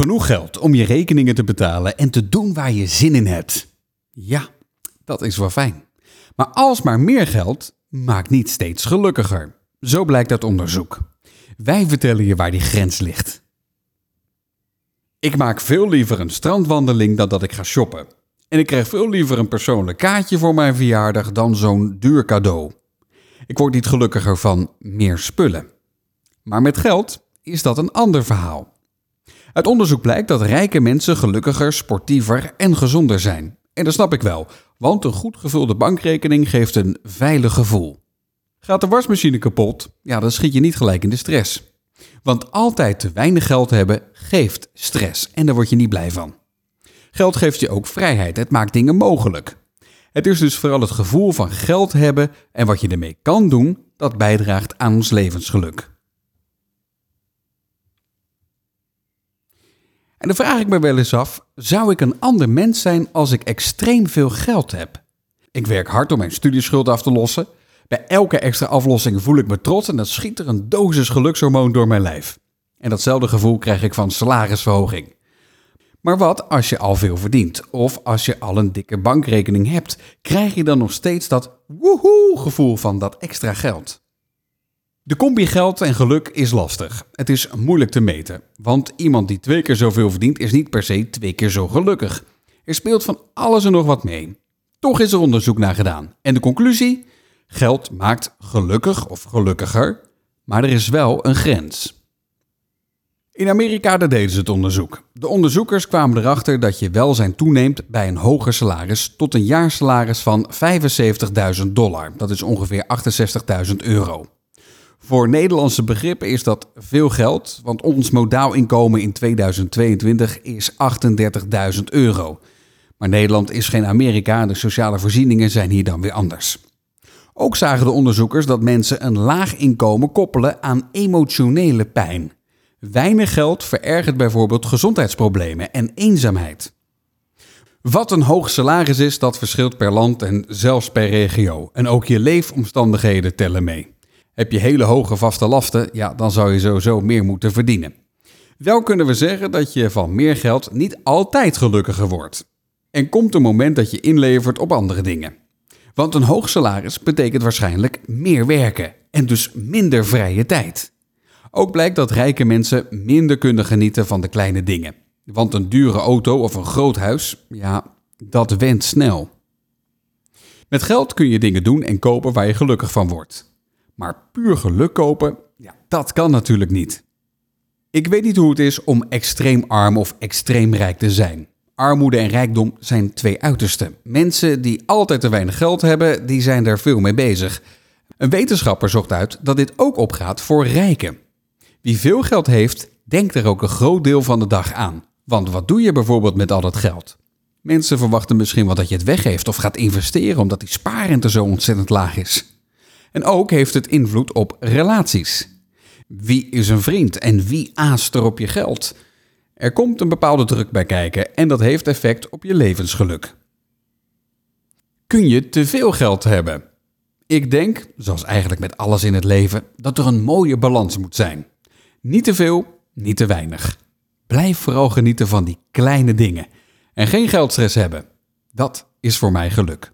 Genoeg geld om je rekeningen te betalen en te doen waar je zin in hebt. Ja, dat is wel fijn. Maar alsmaar meer geld maakt niet steeds gelukkiger. Zo blijkt uit onderzoek. Wij vertellen je waar die grens ligt. Ik maak veel liever een strandwandeling dan dat ik ga shoppen. En ik krijg veel liever een persoonlijk kaartje voor mijn verjaardag dan zo'n duur cadeau. Ik word niet gelukkiger van meer spullen. Maar met geld is dat een ander verhaal. Uit onderzoek blijkt dat rijke mensen gelukkiger, sportiever en gezonder zijn. En dat snap ik wel, want een goed gevulde bankrekening geeft een veilig gevoel. Gaat de wasmachine kapot? Ja, dan schiet je niet gelijk in de stress. Want altijd te weinig geld hebben geeft stress en daar word je niet blij van. Geld geeft je ook vrijheid, het maakt dingen mogelijk. Het is dus vooral het gevoel van geld hebben en wat je ermee kan doen dat bijdraagt aan ons levensgeluk. En dan vraag ik me wel eens af: zou ik een ander mens zijn als ik extreem veel geld heb? Ik werk hard om mijn studieschuld af te lossen. Bij elke extra aflossing voel ik me trots en dan schiet er een dosis gelukshormoon door mijn lijf. En datzelfde gevoel krijg ik van salarisverhoging. Maar wat als je al veel verdient of als je al een dikke bankrekening hebt, krijg je dan nog steeds dat woehoe gevoel van dat extra geld? De combi geld en geluk is lastig. Het is moeilijk te meten, want iemand die twee keer zoveel verdient is niet per se twee keer zo gelukkig. Er speelt van alles en nog wat mee. Toch is er onderzoek naar gedaan. En de conclusie? Geld maakt gelukkig of gelukkiger, maar er is wel een grens. In Amerika deden ze het onderzoek. De onderzoekers kwamen erachter dat je welzijn toeneemt bij een hoger salaris tot een jaarsalaris van 75.000 dollar. Dat is ongeveer 68.000 euro. Voor Nederlandse begrippen is dat veel geld, want ons modaal inkomen in 2022 is 38.000 euro. Maar Nederland is geen Amerika de sociale voorzieningen zijn hier dan weer anders. Ook zagen de onderzoekers dat mensen een laag inkomen koppelen aan emotionele pijn. Weinig geld verergert bijvoorbeeld gezondheidsproblemen en eenzaamheid. Wat een hoog salaris is, dat verschilt per land en zelfs per regio. En ook je leefomstandigheden tellen mee. Heb je hele hoge vaste lasten, ja, dan zou je sowieso meer moeten verdienen. Wel kunnen we zeggen dat je van meer geld niet altijd gelukkiger wordt. En komt een moment dat je inlevert op andere dingen. Want een hoog salaris betekent waarschijnlijk meer werken en dus minder vrije tijd. Ook blijkt dat rijke mensen minder kunnen genieten van de kleine dingen. Want een dure auto of een groot huis, ja, dat went snel. Met geld kun je dingen doen en kopen waar je gelukkig van wordt. Maar puur geluk kopen, ja, dat kan natuurlijk niet. Ik weet niet hoe het is om extreem arm of extreem rijk te zijn. Armoede en rijkdom zijn twee uitersten. Mensen die altijd te weinig geld hebben, die zijn daar veel mee bezig. Een wetenschapper zocht uit dat dit ook opgaat voor rijken. Wie veel geld heeft, denkt er ook een groot deel van de dag aan. Want wat doe je bijvoorbeeld met al dat geld? Mensen verwachten misschien wel dat je het weggeeft of gaat investeren omdat die spaarrente zo ontzettend laag is. En ook heeft het invloed op relaties. Wie is een vriend en wie aast er op je geld? Er komt een bepaalde druk bij kijken en dat heeft effect op je levensgeluk. Kun je te veel geld hebben? Ik denk, zoals eigenlijk met alles in het leven, dat er een mooie balans moet zijn. Niet te veel, niet te weinig. Blijf vooral genieten van die kleine dingen en geen geldstress hebben. Dat is voor mij geluk.